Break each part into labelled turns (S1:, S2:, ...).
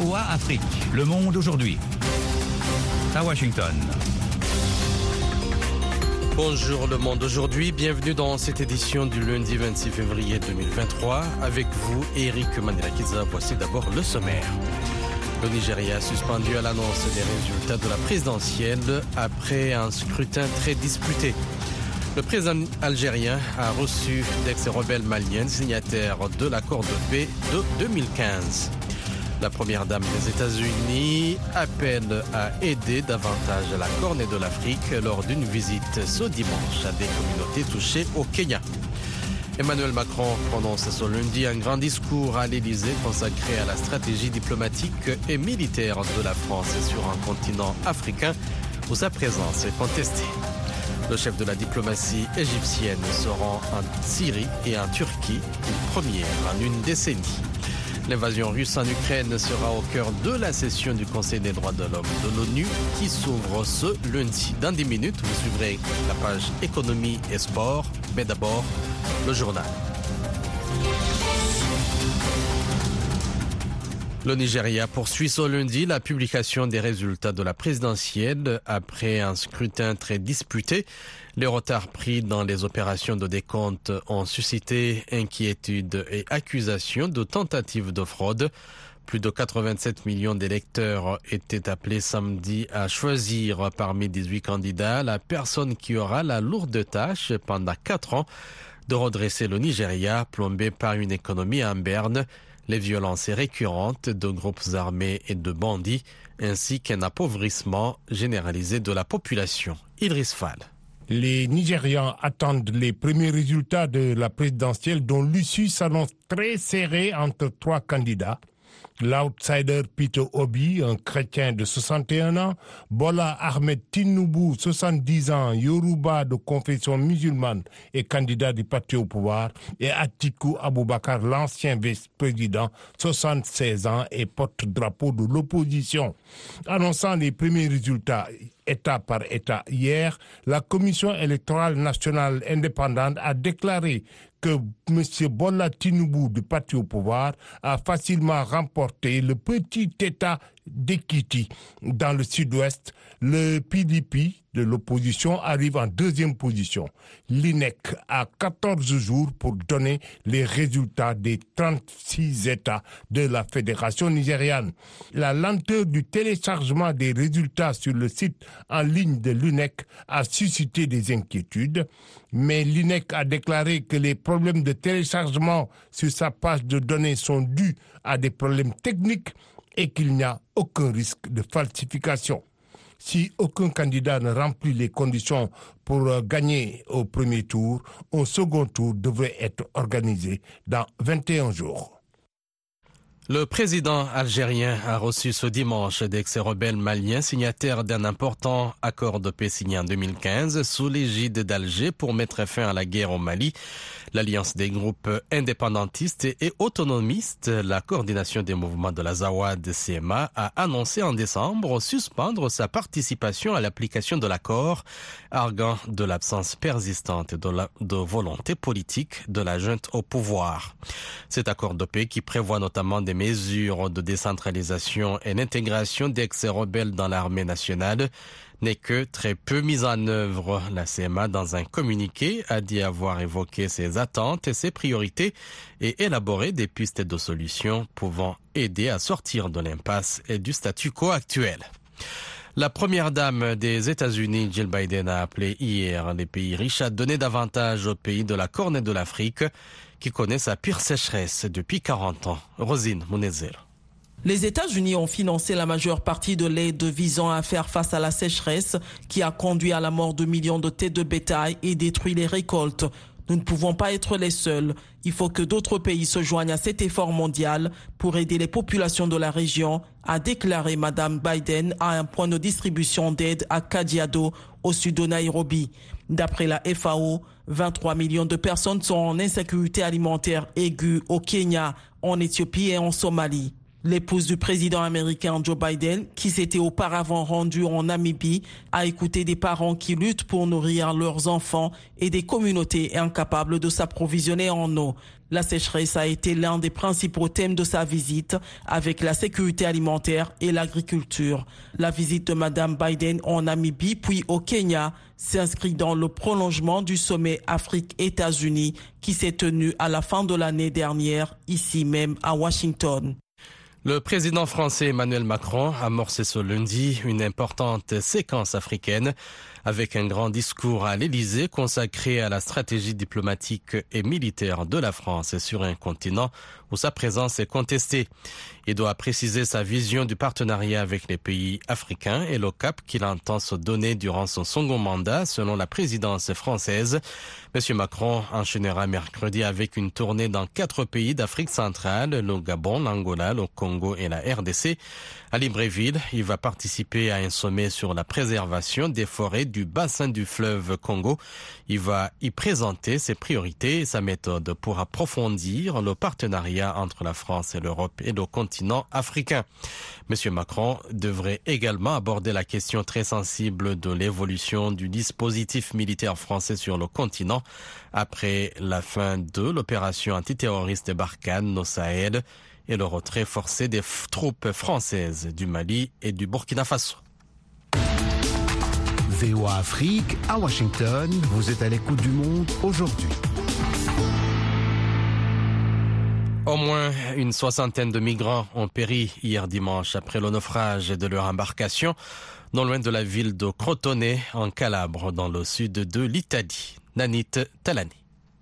S1: VOA Afrique. Le monde aujourd'hui. À Washington.
S2: Bonjour le monde aujourd'hui, bienvenue dans cette édition du lundi 26 février 2023. Avec vous, Eric Manirakiza, voici d'abord le sommaire. Le Nigeria suspendu à l'annonce des résultats de la présidentielle après un scrutin très disputé. Le président algérien a reçu d'ex-rebelles maliennes signataires de l'accord de paix de 2015. La première dame des États-Unis appelle à aider davantage la Corne de l'Afrique lors d'une visite ce dimanche à des communautés touchées au Kenya. Emmanuel Macron prononce ce lundi un grand discours à l'Élysée consacré à la stratégie diplomatique et militaire de la France sur un continent africain où sa présence est contestée. Le chef de la diplomatie égyptienne se rend en Syrie et en Turquie, une première en une décennie. L'invasion russe en Ukraine sera au cœur de la session du Conseil des droits de l'homme de l'ONU qui s'ouvre ce lundi. Dans 10 minutes, vous suivrez la page économie et sport, mais d'abord le journal. Le Nigeria poursuit ce lundi la publication des résultats de la présidentielle après un scrutin très disputé. Les retards pris dans les opérations de décompte ont suscité inquiétudes et accusations de tentatives de fraude. Plus de 87 millions d'électeurs étaient appelés samedi à choisir parmi 18 candidats la personne qui aura la lourde tâche pendant quatre ans de redresser le Nigeria plombé par une économie en berne les violences récurrentes de groupes armés et de bandits, ainsi qu'un appauvrissement généralisé de la population. Fall.
S3: Les Nigérians attendent les premiers résultats de la présidentielle dont l'issue s'annonce très serrée entre trois candidats. L'outsider Peter Obi, un chrétien de 61 ans, Bola Ahmed Tinubu, 70 ans, Yoruba de confession musulmane et candidat du parti au pouvoir, et Atiku Abubakar, l'ancien vice-président, 76 ans et porte-drapeau de l'opposition. Annonçant les premiers résultats État par État hier, la Commission électorale nationale indépendante a déclaré que M. Bola du parti au pouvoir a facilement remporté le petit État d'Ekiti dans le sud-ouest. Le PDP de l'opposition arrive en deuxième position. L'INEC a 14 jours pour donner les résultats des 36 États de la Fédération nigériane. La lenteur du téléchargement des résultats sur le site en ligne de l'INEC a suscité des inquiétudes, mais l'INEC a déclaré que les problèmes de téléchargement sur sa page de données sont dus à des problèmes techniques et qu'il n'y a aucun risque de falsification si aucun candidat ne remplit les conditions pour euh, gagner au premier tour, un second tour devrait être organisé dans 21 jours.
S2: Le président algérien a reçu ce dimanche d'ex-rebelles maliens signataires d'un important accord de paix signé en 2015 sous l'égide d'Alger pour mettre fin à la guerre au Mali. L'alliance des groupes indépendantistes et autonomistes, la coordination des mouvements de la Zawad CMA, a annoncé en décembre suspendre sa participation à l'application de l'accord, arguant de l'absence persistante de, volonté politique de la junte au pouvoir. Cet accord de paix qui prévoit notamment des mesures de décentralisation et l'intégration d'ex-rebelles dans l'armée nationale n'est que très peu mise en œuvre. La CMA, dans un communiqué, a dit avoir évoqué ses attentes et ses priorités et élaboré des pistes de solutions pouvant aider à sortir de l'impasse et du statu quo actuel. La première dame des États-Unis, Jill Biden, a appelé hier les pays riches à donner davantage aux pays de la Corne et de l'Afrique qui connaît sa pire sécheresse depuis 40 ans. Rosine Monezel.
S4: Les États-Unis ont financé la majeure partie de l'aide visant à faire face à la sécheresse qui a conduit à la mort de millions de têtes de bétail et détruit les récoltes. Nous ne pouvons pas être les seuls. Il faut que d'autres pays se joignent à cet effort mondial pour aider les populations de la région, a déclaré Madame Biden à un point de distribution d'aide à Kajiado, au sud de Nairobi. D'après la FAO, 23 millions de personnes sont en insécurité alimentaire aiguë au Kenya, en Éthiopie et en Somalie. L'épouse du président américain Joe Biden, qui s'était auparavant rendue en Namibie, a écouté des parents qui luttent pour nourrir leurs enfants et des communautés incapables de s'approvisionner en eau. La sécheresse a été l'un des principaux thèmes de sa visite avec la sécurité alimentaire et l'agriculture. La visite de Madame Biden en Namibie puis au Kenya s'inscrit dans le prolongement du sommet Afrique-États-Unis qui s'est tenu à la fin de l'année dernière ici même à Washington.
S2: Le président français Emmanuel Macron a amorcé ce lundi une importante séquence africaine avec un grand discours à l'Élysée consacré à la stratégie diplomatique et militaire de la France sur un continent où sa présence est contestée. Il doit préciser sa vision du partenariat avec les pays africains et le cap qu'il entend se donner durant son second mandat selon la présidence française. Monsieur Macron enchaînera mercredi avec une tournée dans quatre pays d'Afrique centrale, le Gabon, l'Angola, le Congo et la RDC. À Libreville, il va participer à un sommet sur la préservation des forêts du bassin du fleuve Congo. Il va y présenter ses priorités et sa méthode pour approfondir le partenariat entre la France et l'Europe et le continent africain. Monsieur Macron devrait également aborder la question très sensible de l'évolution du dispositif militaire français sur le continent après la fin de l'opération antiterroriste Barkhane au Sahel et le retrait forcé des troupes françaises du Mali et du Burkina Faso.
S5: VOA Afrique à Washington, vous êtes à l'écoute du monde aujourd'hui.
S2: Au moins une soixantaine de migrants ont péri hier dimanche après le naufrage de leur embarcation non loin de la ville de Crotone en Calabre dans le sud de l'Italie. Nanit Talani.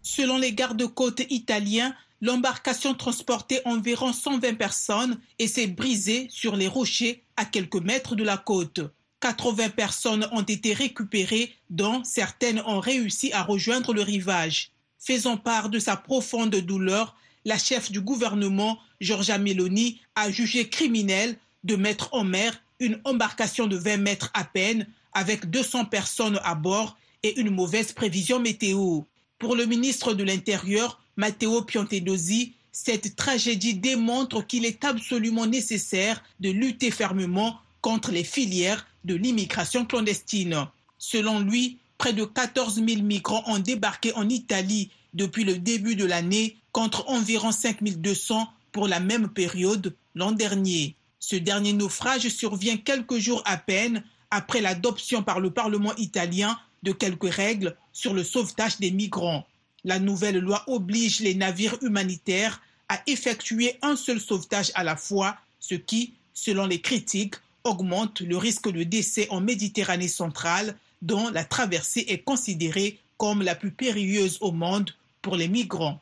S6: Selon les gardes-côtes italiens, l'embarcation transportait environ 120 personnes et s'est brisée sur les rochers à quelques mètres de la côte. 80 personnes ont été récupérées, dont certaines ont réussi à rejoindre le rivage. Faisant part de sa profonde douleur, la chef du gouvernement, Giorgia Meloni, a jugé criminel de mettre en mer une embarcation de 20 mètres à peine avec 200 personnes à bord et une mauvaise prévision météo. Pour le ministre de l'Intérieur, Matteo Piantedosi, cette tragédie démontre qu'il est absolument nécessaire de lutter fermement contre les filières de l'immigration clandestine. Selon lui, près de 14 000 migrants ont débarqué en Italie depuis le début de l'année contre environ 5 200 pour la même période l'an dernier. Ce dernier naufrage survient quelques jours à peine après l'adoption par le Parlement italien de quelques règles sur le sauvetage des migrants. La nouvelle loi oblige les navires humanitaires à effectuer un seul sauvetage à la fois, ce qui, selon les critiques, augmente le risque de décès en Méditerranée centrale, dont la traversée est considérée comme la plus périlleuse au monde pour les migrants.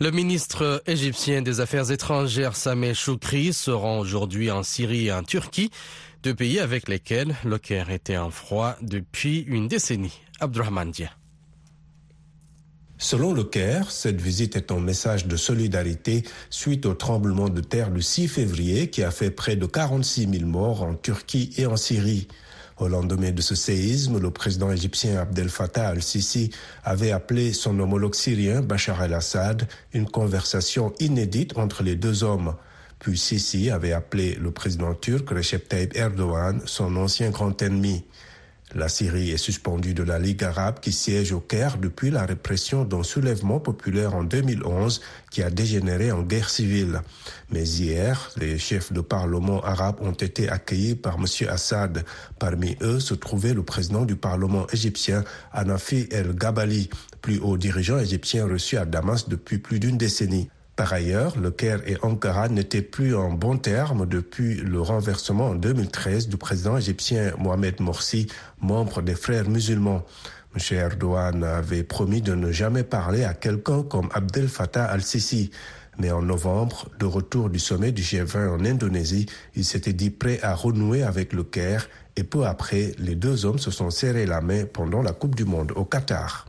S2: Le ministre égyptien des Affaires étrangères Sameh Choukri se rend aujourd'hui en Syrie et en Turquie, deux pays avec lesquels le Caire était en froid depuis une décennie. Abdurrahman.
S7: Selon le Caire, cette visite est un message de solidarité suite au tremblement de terre du 6 février qui a fait près de 46 000 morts en Turquie et en Syrie. Au lendemain de ce séisme, le président égyptien Abdel Fattah al-Sisi avait appelé son homologue syrien Bachar el-Assad une conversation inédite entre les deux hommes. Puis Sisi avait appelé le président turc Recep Tayyip Erdogan son ancien grand ennemi. La Syrie est suspendue de la Ligue arabe qui siège au Caire depuis la répression d'un soulèvement populaire en 2011 qui a dégénéré en guerre civile. Mais hier, les chefs de parlement arabes ont été accueillis par M. Assad. Parmi eux se trouvait le président du parlement égyptien, Anafi El-Gabali, plus haut dirigeant égyptien reçu à Damas depuis plus d'une décennie. Par ailleurs, le Caire et Ankara n'étaient plus en bons termes depuis le renversement en 2013 du président égyptien Mohamed Morsi, membre des frères musulmans. M. Erdogan avait promis de ne jamais parler à quelqu'un comme Abdel Fattah al-Sisi. Mais en novembre, de retour du sommet du G20 en Indonésie, il s'était dit prêt à renouer avec le Caire et peu après, les deux hommes se sont serrés la main pendant la Coupe du Monde au Qatar.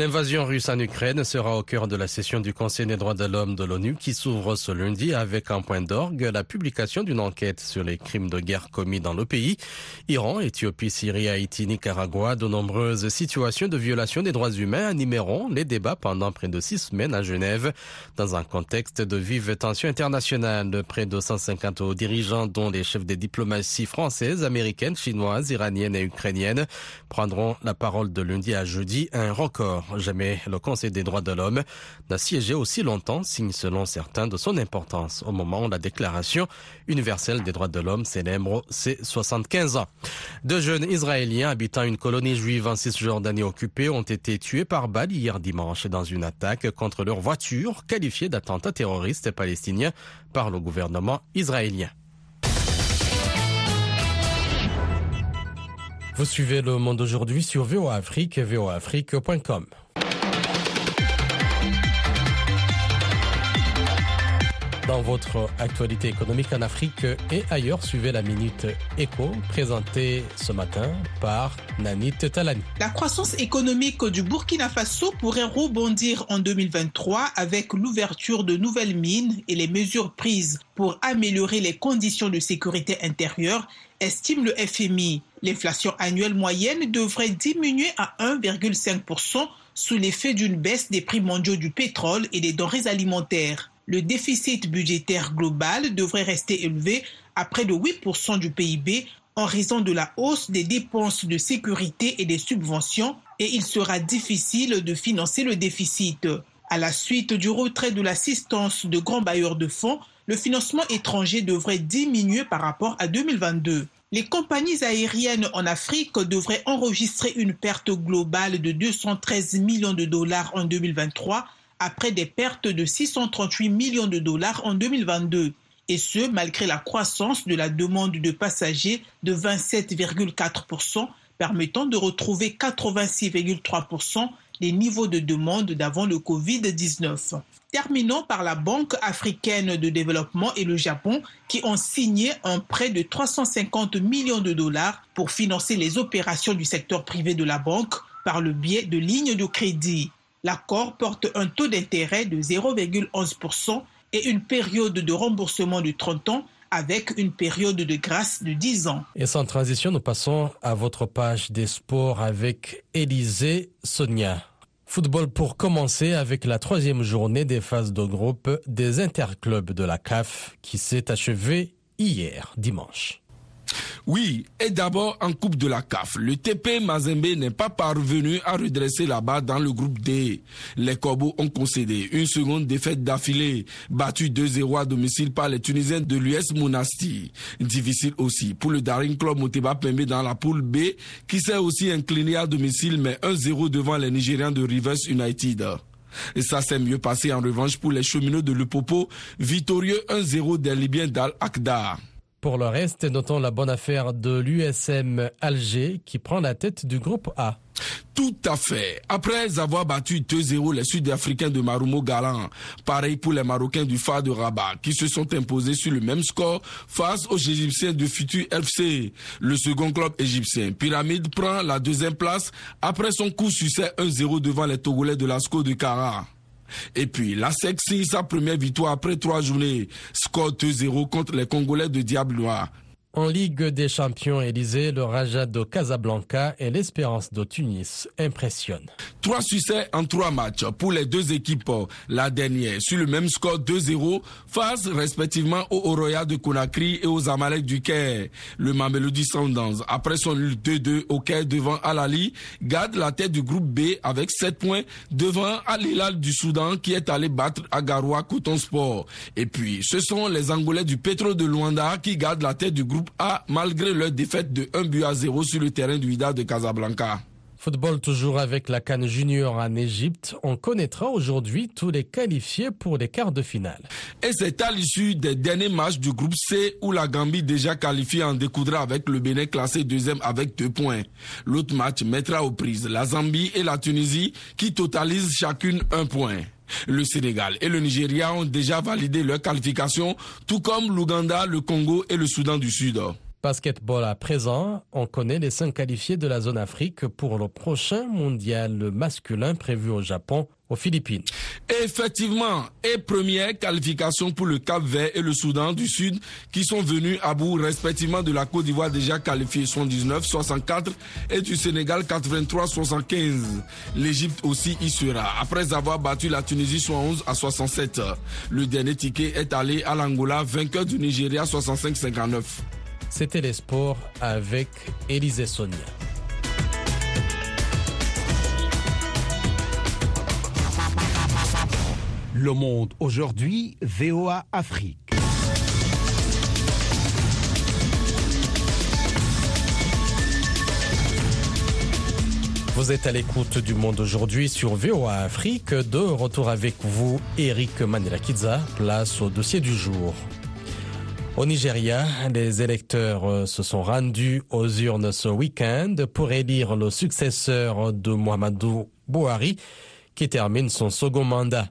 S2: L'invasion russe en Ukraine sera au cœur de la session du Conseil des droits de l'homme de l'ONU qui s'ouvre ce lundi avec un point d'orgue la publication d'une enquête sur les crimes de guerre commis dans le pays. Iran, Éthiopie, Syrie, Haïti, Nicaragua, de nombreuses situations de violation des droits humains animeront les débats pendant près de six semaines à Genève dans un contexte de vive tension internationale. Près de 150 hauts dirigeants dont les chefs des diplomaties françaises, américaines, chinoises, iraniennes et ukrainiennes prendront la parole de lundi à jeudi, un record. Jamais le Conseil des droits de l'homme n'a siégé aussi longtemps, signe selon certains de son importance au moment où la Déclaration universelle des droits de l'homme célèbre ses 75 ans. Deux jeunes Israéliens habitant une colonie juive en Cisjordanie occupée ont été tués par balle hier dimanche dans une attaque contre leur voiture qualifiée d'attentat terroriste palestinien par le gouvernement israélien. Vous suivez le monde aujourd'hui sur VOA Afrique et voaafrique.com. Dans votre actualité économique en Afrique et ailleurs, suivez la Minute Éco, présentée ce matin par Nanit Talani.
S6: La croissance économique du Burkina Faso pourrait rebondir en 2023 avec l'ouverture de nouvelles mines et les mesures prises pour améliorer les conditions de sécurité intérieure, estime le FMI. L'inflation annuelle moyenne devrait diminuer à 1,5% sous l'effet d'une baisse des prix mondiaux du pétrole et des denrées alimentaires le déficit budgétaire global devrait rester élevé à près de 8% du PIB en raison de la hausse des dépenses de sécurité et des subventions et il sera difficile de financer le déficit. À la suite du retrait de l'assistance de grands bailleurs de fonds, le financement étranger devrait diminuer par rapport à 2022. Les compagnies aériennes en Afrique devraient enregistrer une perte globale de 213 millions de dollars en 2023 après des pertes de 638 millions de dollars en 2022, et ce malgré la croissance de la demande de passagers de 27,4%, permettant de retrouver 86,3% des niveaux de demande d'avant le Covid-19. Terminons par la Banque africaine de développement et le Japon qui ont signé un prêt de 350 millions de dollars pour financer les opérations du secteur privé de la banque par le biais de lignes de crédit. L'accord porte un taux d'intérêt de 0,11% et une période de remboursement de 30 ans avec une période de grâce de 10 ans.
S2: Et sans transition, nous passons à votre page des sports avec Élisée Sonia. Football pour commencer avec la troisième journée des phases de groupe des interclubs de la CAF qui s'est achevée hier dimanche.
S8: Oui, et d'abord en Coupe de la CAF, le TP Mazembe n'est pas parvenu à redresser la barre dans le groupe D. Les Corbeaux ont concédé une seconde défaite d'affilée, battue 2-0 à domicile par les Tunisiens de l'US Monasti. Difficile aussi pour le Daring Club Moteba Pembe dans la poule B, qui s'est aussi incliné à domicile, mais 1-0 devant les Nigérians de Rivers United. Et ça s'est mieux passé en revanche pour les cheminots de Lupopo, victorieux 1-0 des Libyens d'Al-Aqda.
S2: Pour le reste, notons la bonne affaire de l'USM Alger qui prend la tête du groupe A.
S8: Tout à fait. Après avoir battu 2-0 les Sud-Africains de Marumo Galan, pareil pour les Marocains du Phare de Rabat qui se sont imposés sur le même score face aux Égyptiens de Futur FC. Le second club égyptien, Pyramide, prend la deuxième place après son coup succès 1-0 devant les Togolais de l'Asco de Kara. Et puis, la signe sa première victoire après trois journées. Score 2-0 contre les Congolais de Diable Noir.
S2: En Ligue des champions, Élysée, le Raja de Casablanca et l'Espérance de Tunis impressionnent.
S8: Trois succès en trois matchs pour les deux équipes. La dernière, sur le même score 2-0, face respectivement aux Oroya de Conakry et aux Amalek du Caire. Le Mamelody Sundowns, après son 2-2 au Caire devant Al-Ali, garde la tête du groupe B avec 7 points devant Al-Hilal du Soudan qui est allé battre Agaroua Coton Sport. Et puis, ce sont les Angolais du Petro de Luanda qui gardent la tête du groupe a malgré leur défaite de 1 but à 0 sur le terrain du Wydad de Casablanca.
S2: Football toujours avec la Cannes Junior en Égypte. On connaîtra aujourd'hui tous les qualifiés pour les quarts de finale.
S8: Et c'est à l'issue des derniers matchs du groupe C où la Gambie déjà qualifiée en découdra avec le Bénin classé deuxième avec deux points. L'autre match mettra aux prises la Zambie et la Tunisie qui totalisent chacune un point. Le Sénégal et le Nigeria ont déjà validé leur qualification, tout comme l'Ouganda, le Congo et le Soudan du Sud.
S2: Basketball à présent, on connaît les cinq qualifiés de la zone Afrique pour le prochain mondial masculin prévu au Japon, aux Philippines.
S8: Effectivement, et première qualification pour le Cap Vert et le Soudan du Sud qui sont venus à bout respectivement de la Côte d'Ivoire déjà qualifiée 79, 64 et du Sénégal 83, 75. L'Égypte aussi y sera après avoir battu la Tunisie 71 à 67. Le dernier ticket est allé à l'Angola, vainqueur du Nigeria 65, 59.
S2: C'était les sports avec Élisée Sonia.
S5: Le monde aujourd'hui, VOA Afrique.
S2: Vous êtes à l'écoute du monde aujourd'hui sur VOA Afrique. De retour avec vous, Eric Manilakidza. Place au dossier du jour. Au Nigeria, les électeurs se sont rendus aux urnes ce week-end pour élire le successeur de Muhammadu Buhari qui termine son second mandat.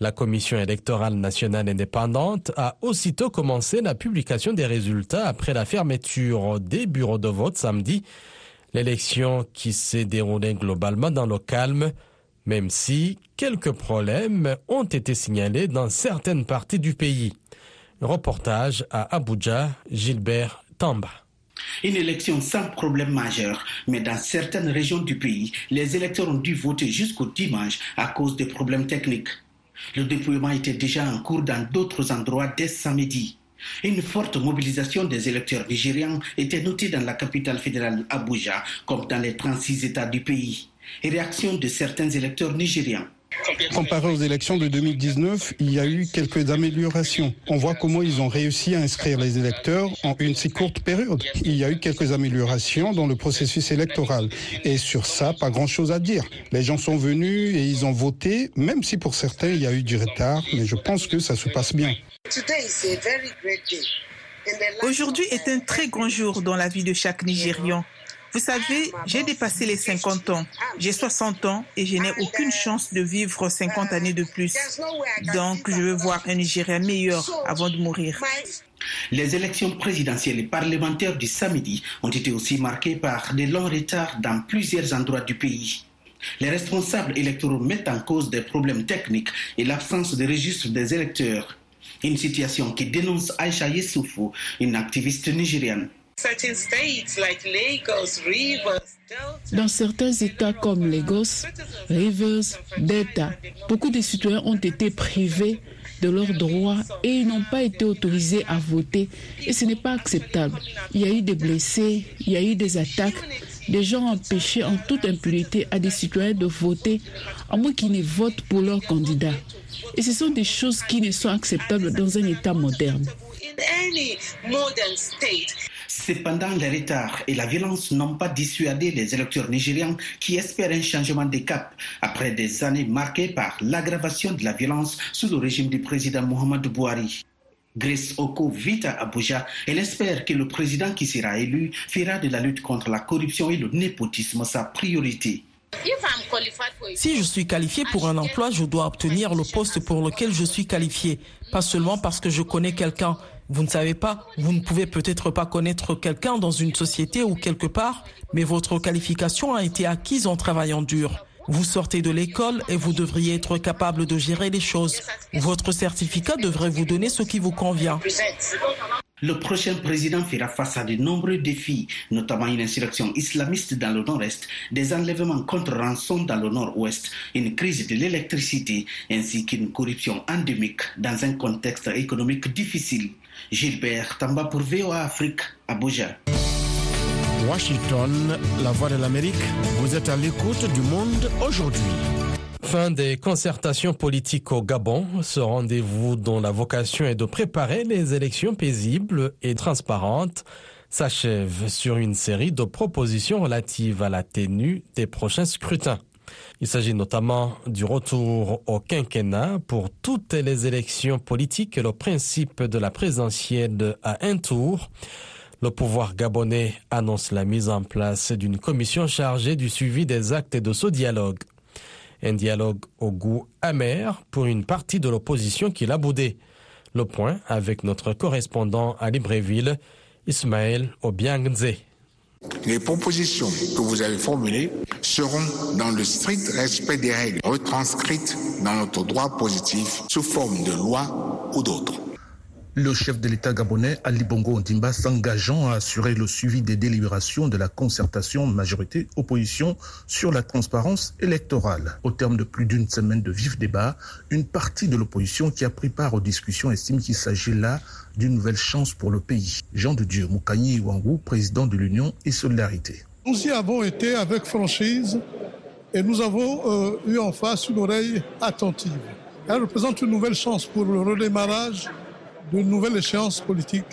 S2: La Commission électorale nationale indépendante a aussitôt commencé la publication des résultats après la fermeture des bureaux de vote samedi. L'élection qui s'est déroulée globalement dans le calme, même si quelques problèmes ont été signalés dans certaines parties du pays. Reportage à Abuja, Gilbert Tamba.
S9: Une élection sans problème majeur, mais dans certaines régions du pays, les électeurs ont dû voter jusqu'au dimanche à cause des problèmes techniques. Le déploiement était déjà en cours dans d'autres endroits dès samedi. Une forte mobilisation des électeurs nigérians était notée dans la capitale fédérale Abuja, comme dans les 36 États du pays. Réaction de certains électeurs nigérians.
S10: Comparé aux élections de 2019, il y a eu quelques améliorations. On voit comment ils ont réussi à inscrire les électeurs en une si courte période. Il y a eu quelques améliorations dans le processus électoral. Et sur ça, pas grand-chose à dire. Les gens sont venus et ils ont voté, même si pour certains, il y a eu du retard, mais je pense que ça se passe bien.
S6: Aujourd'hui est un très grand jour dans la vie de chaque Nigérian. Vous savez, j'ai dépassé les 50 ans. J'ai 60 ans et je n'ai aucune chance de vivre 50 années de plus. Donc, je veux voir un Nigeria meilleur avant de mourir.
S9: Les élections présidentielles et parlementaires du samedi ont été aussi marquées par des longs retards dans plusieurs endroits du pays. Les responsables électoraux mettent en cause des problèmes techniques et l'absence de registre des électeurs. Une situation qui dénonce Aïcha Yessoufou, une activiste nigérienne.
S11: Dans certains États comme Lagos, Rivers, Delta, beaucoup de citoyens ont été privés de leurs droits et ils n'ont pas été autorisés à voter. Et ce n'est pas acceptable. Il y a eu des blessés, il y a eu des attaques. Des gens ont empêché en toute impunité à des citoyens de voter, à moins qu'ils ne votent pour leur candidat. Et ce sont des choses qui ne sont acceptables dans un État moderne.
S9: Cependant, les retards et la violence n'ont pas dissuadé les électeurs nigérians qui espèrent un changement de cap après des années marquées par l'aggravation de la violence sous le régime du président Mohamed Bouhari. Grace Oko vit à Abuja. Elle espère que le président qui sera élu fera de la lutte contre la corruption et le népotisme sa priorité.
S4: Si je suis qualifié pour un emploi, je dois obtenir le poste pour lequel je suis qualifié, pas seulement parce que je connais quelqu'un. Vous ne savez pas, vous ne pouvez peut-être pas connaître quelqu'un dans une société ou quelque part, mais votre qualification a été acquise en travaillant dur. Vous sortez de l'école et vous devriez être capable de gérer les choses. Votre certificat devrait vous donner ce qui vous convient.
S9: Le prochain président fera face à de nombreux défis, notamment une insurrection islamiste dans le nord-est, des enlèvements contre rançon dans le nord-ouest, une crise de l'électricité ainsi qu'une corruption endémique dans un contexte économique difficile. Gilbert Tamba pour VOA Afrique, Abuja.
S5: Washington, la voix de l'Amérique, vous êtes à l'écoute du monde aujourd'hui.
S2: Fin des concertations politiques au Gabon, ce rendez-vous dont la vocation est de préparer les élections paisibles et transparentes s'achève sur une série de propositions relatives à la tenue des prochains scrutins. Il s'agit notamment du retour au quinquennat pour toutes les élections politiques et le principe de la présidentielle à un tour. Le pouvoir gabonais annonce la mise en place d'une commission chargée du suivi des actes de ce dialogue. Un dialogue au goût amer pour une partie de l'opposition qui l'a boudé. Le point avec notre correspondant à Libreville, Ismaël Obiangze.
S12: Les propositions que vous avez formulées seront dans le strict respect des règles retranscrites dans notre droit positif sous forme de loi ou d'autres.
S13: Le chef de l'État gabonais, Ali Bongo Ondimba, s'engageant à assurer le suivi des délibérations de la concertation majorité-opposition sur la transparence électorale. Au terme de plus d'une semaine de vifs débats, une partie de l'opposition qui a pris part aux discussions estime qu'il s'agit là d'une nouvelle chance pour le pays. Jean de Dieu Moukani Wangou, président de l'Union et Solidarité.
S14: Nous y avons été avec franchise et nous avons euh, eu en face une oreille attentive. Elle représente une nouvelle chance pour le redémarrage d'une nouvelle échéance politique.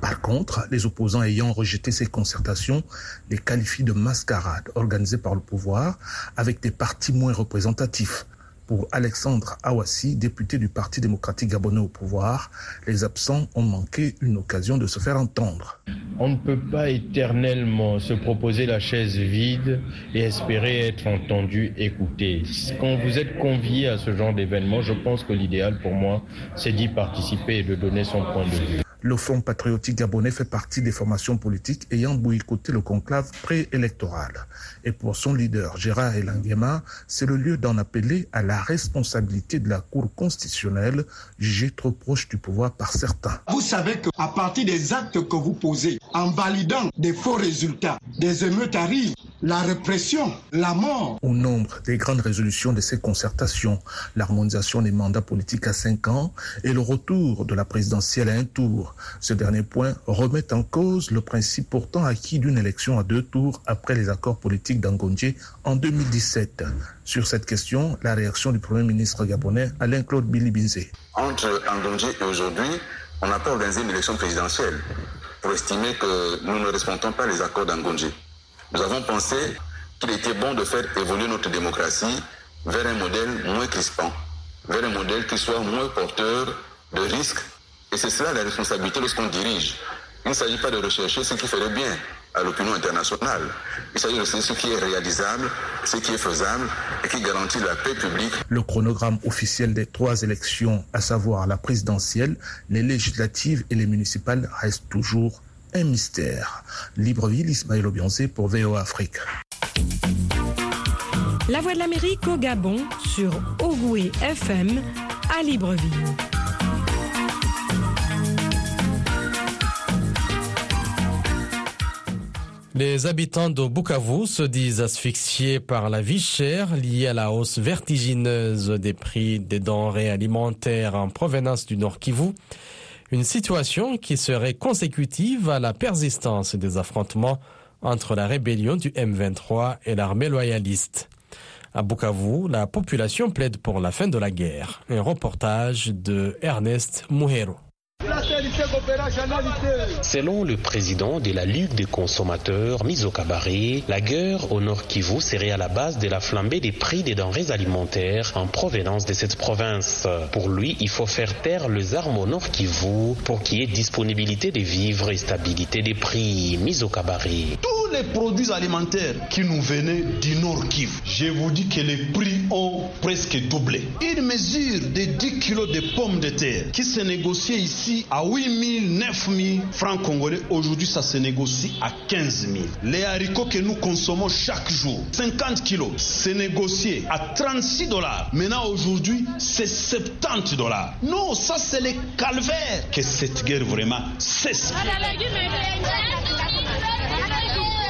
S13: Par contre, les opposants ayant rejeté ces concertations les qualifient de mascarade organisée par le pouvoir avec des partis moins représentatifs. Pour Alexandre Awassi, député du Parti démocratique gabonais au pouvoir, les absents ont manqué une occasion de se faire entendre.
S15: On ne peut pas éternellement se proposer la chaise vide et espérer être entendu, écouté. Quand vous êtes convié à ce genre d'événement, je pense que l'idéal pour moi, c'est d'y participer et de donner son point de vue.
S13: Le Front patriotique gabonais fait partie des formations politiques ayant boycotté le conclave préélectoral. Et pour son leader, Gérard Elangema, c'est le lieu d'en appeler à la responsabilité de la Cour constitutionnelle, jugée trop proche du pouvoir par certains.
S16: Vous savez qu'à partir des actes que vous posez, en validant des faux résultats, des émeutes arrivent, la répression, la mort.
S13: Au nombre des grandes résolutions de ces concertations, l'harmonisation des mandats politiques à cinq ans et le retour de la présidentielle à un tour. Ce dernier point remet en cause le principe pourtant acquis d'une élection à deux tours après les accords politiques d'Angondje en 2017. Sur cette question, la réaction du Premier ministre gabonais Alain-Claude Bilibinze.
S17: Entre Angondje et aujourd'hui, on n'a pas organisé une élection présidentielle pour estimer que nous ne respectons pas les accords d'Angondje. Nous avons pensé qu'il était bon de faire évoluer notre démocratie vers un modèle moins crispant, vers un modèle qui soit moins porteur de risques. Et c'est cela la responsabilité lorsqu'on dirige. Il ne s'agit pas de rechercher ce qui ferait bien à l'opinion internationale. Il s'agit de ce qui est réalisable, ce qui est faisable et qui garantit la paix publique.
S13: Le chronogramme officiel des trois élections, à savoir la présidentielle, les législatives et les municipales, reste toujours un mystère. Libreville, Ismaël Obiancé pour VOA Afrique.
S18: La Voix de l'Amérique au Gabon sur Ogoué FM à Libreville.
S2: Les habitants de Bukavu se disent asphyxiés par la vie chère liée à la hausse vertigineuse des prix des denrées alimentaires en provenance du Nord Kivu. Une situation qui serait consécutive à la persistance des affrontements entre la rébellion du M23 et l'armée loyaliste. À Bukavu, la population plaide pour la fin de la guerre. Un reportage de Ernest.
S19: Selon le président de la Ligue des consommateurs, Miso Kabare, la guerre au Nord Kivu serait à la base de la flambée des prix des denrées alimentaires en provenance de cette province. Pour lui, il faut faire taire les armes au Nord Kivu pour qu'il y ait disponibilité des vivres et stabilité des prix. Miso Kabare.
S20: Tous les produits alimentaires qui nous venaient du Nord Kivu, je vous dis que les prix ont presque doublé. Une mesure de 10 kilos de pommes de terre qui se négociait ici à 8 000, 9 000 francs congolais, aujourd'hui ça se négocie à 15 000. Les haricots que nous consommons chaque jour, 50 kilos, se négocié à 36 dollars. Maintenant aujourd'hui, c'est 70 dollars. Non, ça c'est le calvaire que cette guerre vraiment cesse.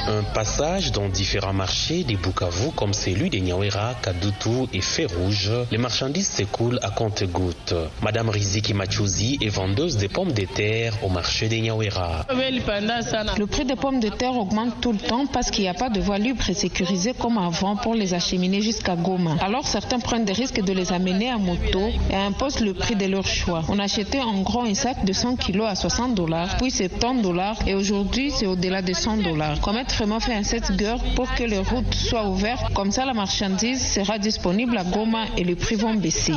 S19: Un passage dans différents marchés des Bukavu comme celui de Nyawera, Kadutu et Férouge, les marchandises s'écoulent à compte-gouttes. Madame Riziki Machuzi est vendeuse de pommes de terre au marché de Nyawera.
S21: Le prix des pommes de terre augmente tout le temps parce qu'il n'y a pas de voie libre et sécurisée comme avant pour les acheminer jusqu'à Goma. Alors certains prennent des risques de les amener à moto et imposent le prix de leur choix. On achetait en gros un sac de 100 kilos à 60 dollars, puis c'est 30 dollars et aujourd'hui c'est au-delà de 100 dollars. Vraiment fait un set girl pour que les routes soient ouvertes. Comme ça, la marchandise sera disponible à Goma et les prix vont baisser.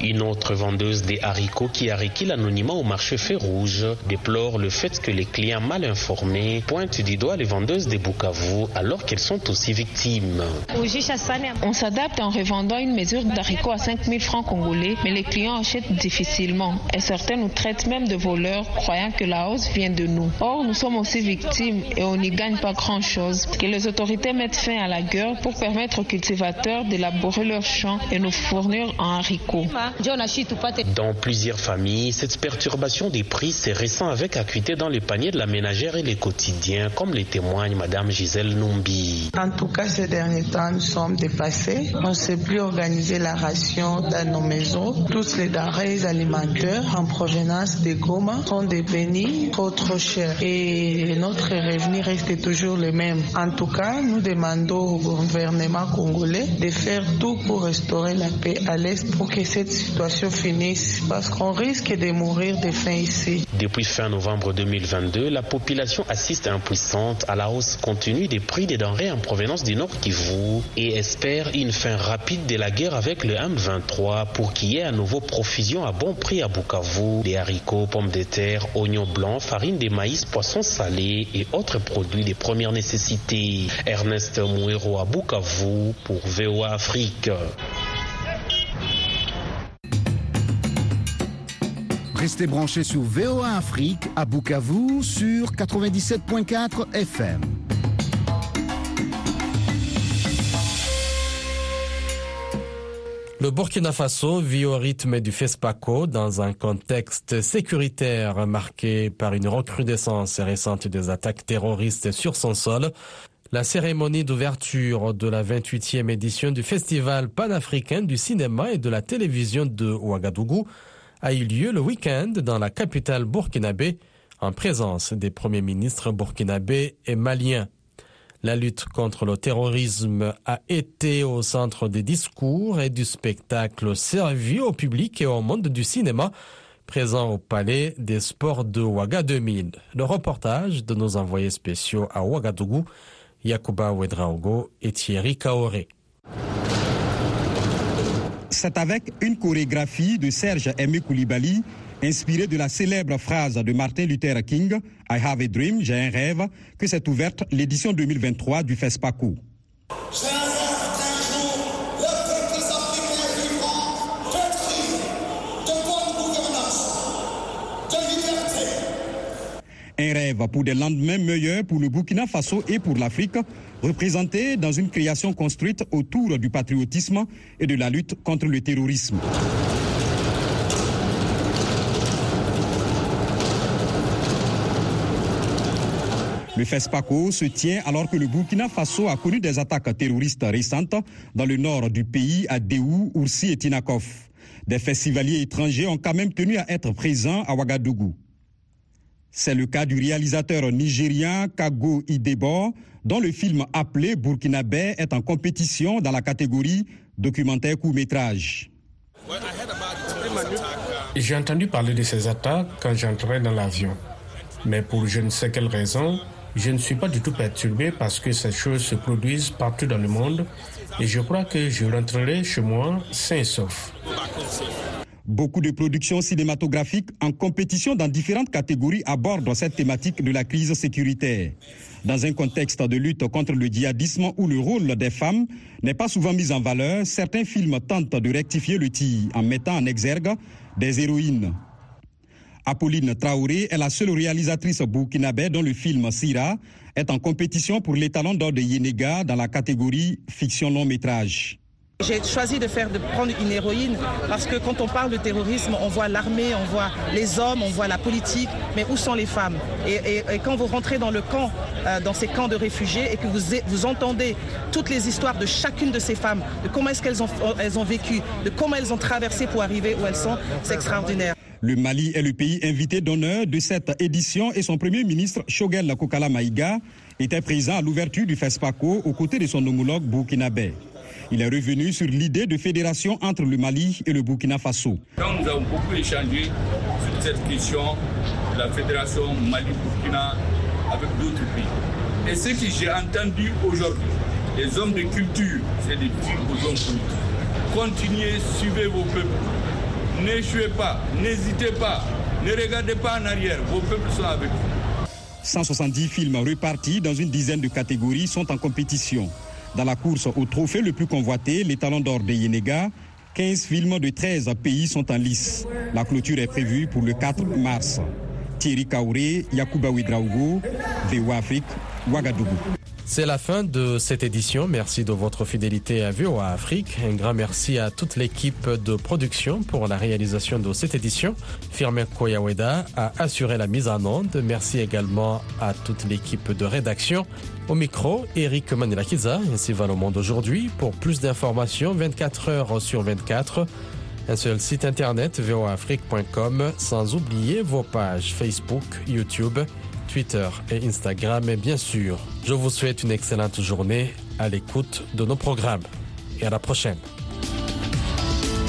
S19: Une autre vendeuse des haricots qui a requis l'anonymat au marché fait rouge déplore le fait que les clients mal informés pointent du doigt les vendeuses des Bukavu alors qu'elles sont aussi victimes.
S21: On s'adapte en revendant une mesure d'haricots à 5000 francs congolais, mais les clients achètent difficilement et certains nous traitent même de voleurs croyant que la hausse vient de nous. Or, nous sommes aussi victimes et on n'y gagne pas grand-chose. Que les autorités mettent fin à la guerre pour permettre aux cultivateurs d'élaborer leurs champs et nous fournir en haricots.
S19: Dans plusieurs familles, cette perturbation des prix s'est récente avec acuité dans les paniers de la ménagère et les quotidiens, comme les témoigne Madame Gisèle Numbi.
S22: En tout cas, ces derniers temps, nous sommes dépassés. On ne sait plus organiser la ration dans nos maisons. Toutes les denrées alimentaires en provenance des Goma sont devenues trop trop chères et notre revenu reste toujours le même. En tout cas, nous demandons au gouvernement congolais de faire tout pour restaurer la paix à l'Est pour que cette situation finisse parce qu'on risque de mourir de faim ici.
S19: Depuis fin novembre 2022, la population assiste impuissante à la hausse continue des prix des denrées en provenance du Nord Kivu et espère une fin rapide de la guerre avec le M23 pour qu'il y ait à nouveau profusion à bon prix à Bukavu des haricots, pommes de terre, oignons blancs, farine de maïs, poissons salés et autres produits de première nécessité. Ernest Mouero à Bukavu pour VOA Afrique.
S5: Restez branchés sur VOA Afrique à Bukavu sur 97.4 FM.
S2: Le Burkina Faso vit au rythme du FESPACO dans un contexte sécuritaire marqué par une recrudescence récente des attaques terroristes sur son sol. La cérémonie d'ouverture de la 28e édition du Festival panafricain du cinéma et de la télévision de Ouagadougou a eu lieu le week-end dans la capitale burkinabé en présence des premiers ministres burkinabés et maliens. La lutte contre le terrorisme a été au centre des discours et du spectacle servi au public et au monde du cinéma présent au Palais des Sports de Ouaga 2000. Le reportage de nos envoyés spéciaux à Ouagadougou, Yakuba Ouedraogo et Thierry Kaoré.
S23: C'est avec une chorégraphie de Serge Aimé Koulibaly inspirée de la célèbre phrase de Martin Luther King I have a dream, j'ai un rêve, que s'est ouverte l'édition 2023 du FESPACO. Un rêve pour des lendemains meilleurs pour le Burkina Faso et pour l'Afrique, représenté dans une création construite autour du patriotisme et de la lutte contre le terrorisme. Le FESPACO se tient alors que le Burkina Faso a connu des attaques terroristes récentes dans le nord du pays à Déou, Oursi et Tinakov. Des festivaliers étrangers ont quand même tenu à être présents à Ouagadougou. C'est le cas du réalisateur nigérien Kago Idebo, dont le film appelé Burkinabé est en compétition dans la catégorie documentaire court-métrage.
S24: J'ai entendu parler de ces attaques quand j'entrais dans l'avion. Mais pour je ne sais quelle raison, je ne suis pas du tout perturbé parce que ces choses se produisent partout dans le monde et je crois que je rentrerai chez moi sain et sauf.
S23: Beaucoup de productions cinématographiques en compétition dans différentes catégories abordent cette thématique de la crise sécuritaire. Dans un contexte de lutte contre le djihadisme où le rôle des femmes n'est pas souvent mis en valeur, certains films tentent de rectifier le tir en mettant en exergue des héroïnes. Apolline Traoré est la seule réalisatrice burkinabé dont le film Sira est en compétition pour l'étalon d'or de Yenega dans la catégorie fiction long métrage.
S25: J'ai choisi de faire de prendre une héroïne parce que quand on parle de terrorisme, on voit l'armée, on voit les hommes, on voit la politique, mais où sont les femmes? Et, quand vous rentrez dans le camp, euh, dans ces camps de réfugiés, et que vous, entendez toutes les histoires de chacune de ces femmes, de comment est-ce qu'elles elles ont vécu, de comment elles ont traversé pour arriver où elles sont, c'est extraordinaire.
S23: Le Mali est le pays invité d'honneur de cette édition et son premier ministre, Shogel Kokala Maïga, était présent à l'ouverture du FESPACO aux côtés de son homologue burkinabé. Il est revenu sur l'idée de fédération entre le Mali et le Burkina Faso.
S26: Nous avons beaucoup échangé sur cette question de la fédération Mali-Burkina avec d'autres pays, Et ce que j'ai entendu aujourd'hui, les hommes de culture, c'est des dire aux hommes politiques. Continuez, suivez vos peuples. N'échouez pas, n'hésitez pas, ne regardez pas en arrière. Vos peuples sont avec vous.
S23: 170 films repartis dans une dizaine de catégories sont en compétition. Dans la course au trophée le plus convoité, les talents d'or de Yenega, 15 films de 13 pays sont en lice. La clôture est prévue pour le 4 mars. Thierry Kaouré, Yakuba Ouidraogo, VOA Ouagadougou.
S2: C'est la fin de cette édition. Merci de votre fidélité à VOA Afrique. Un grand merci à toute l'équipe de production pour la réalisation de cette édition. Firmin Koyaweda a assuré la mise en onde. Merci également à toute l'équipe de rédaction. Au micro, Eric Manilakiza, ainsi va le monde aujourd'hui. Pour plus d'informations, 24 heures sur 24, un seul site internet voaafrique.com, sans oublier vos pages Facebook, YouTube, Twitter et Instagram. Et bien sûr, je vous souhaite une excellente journée à l'écoute de nos programmes. Et à la prochaine.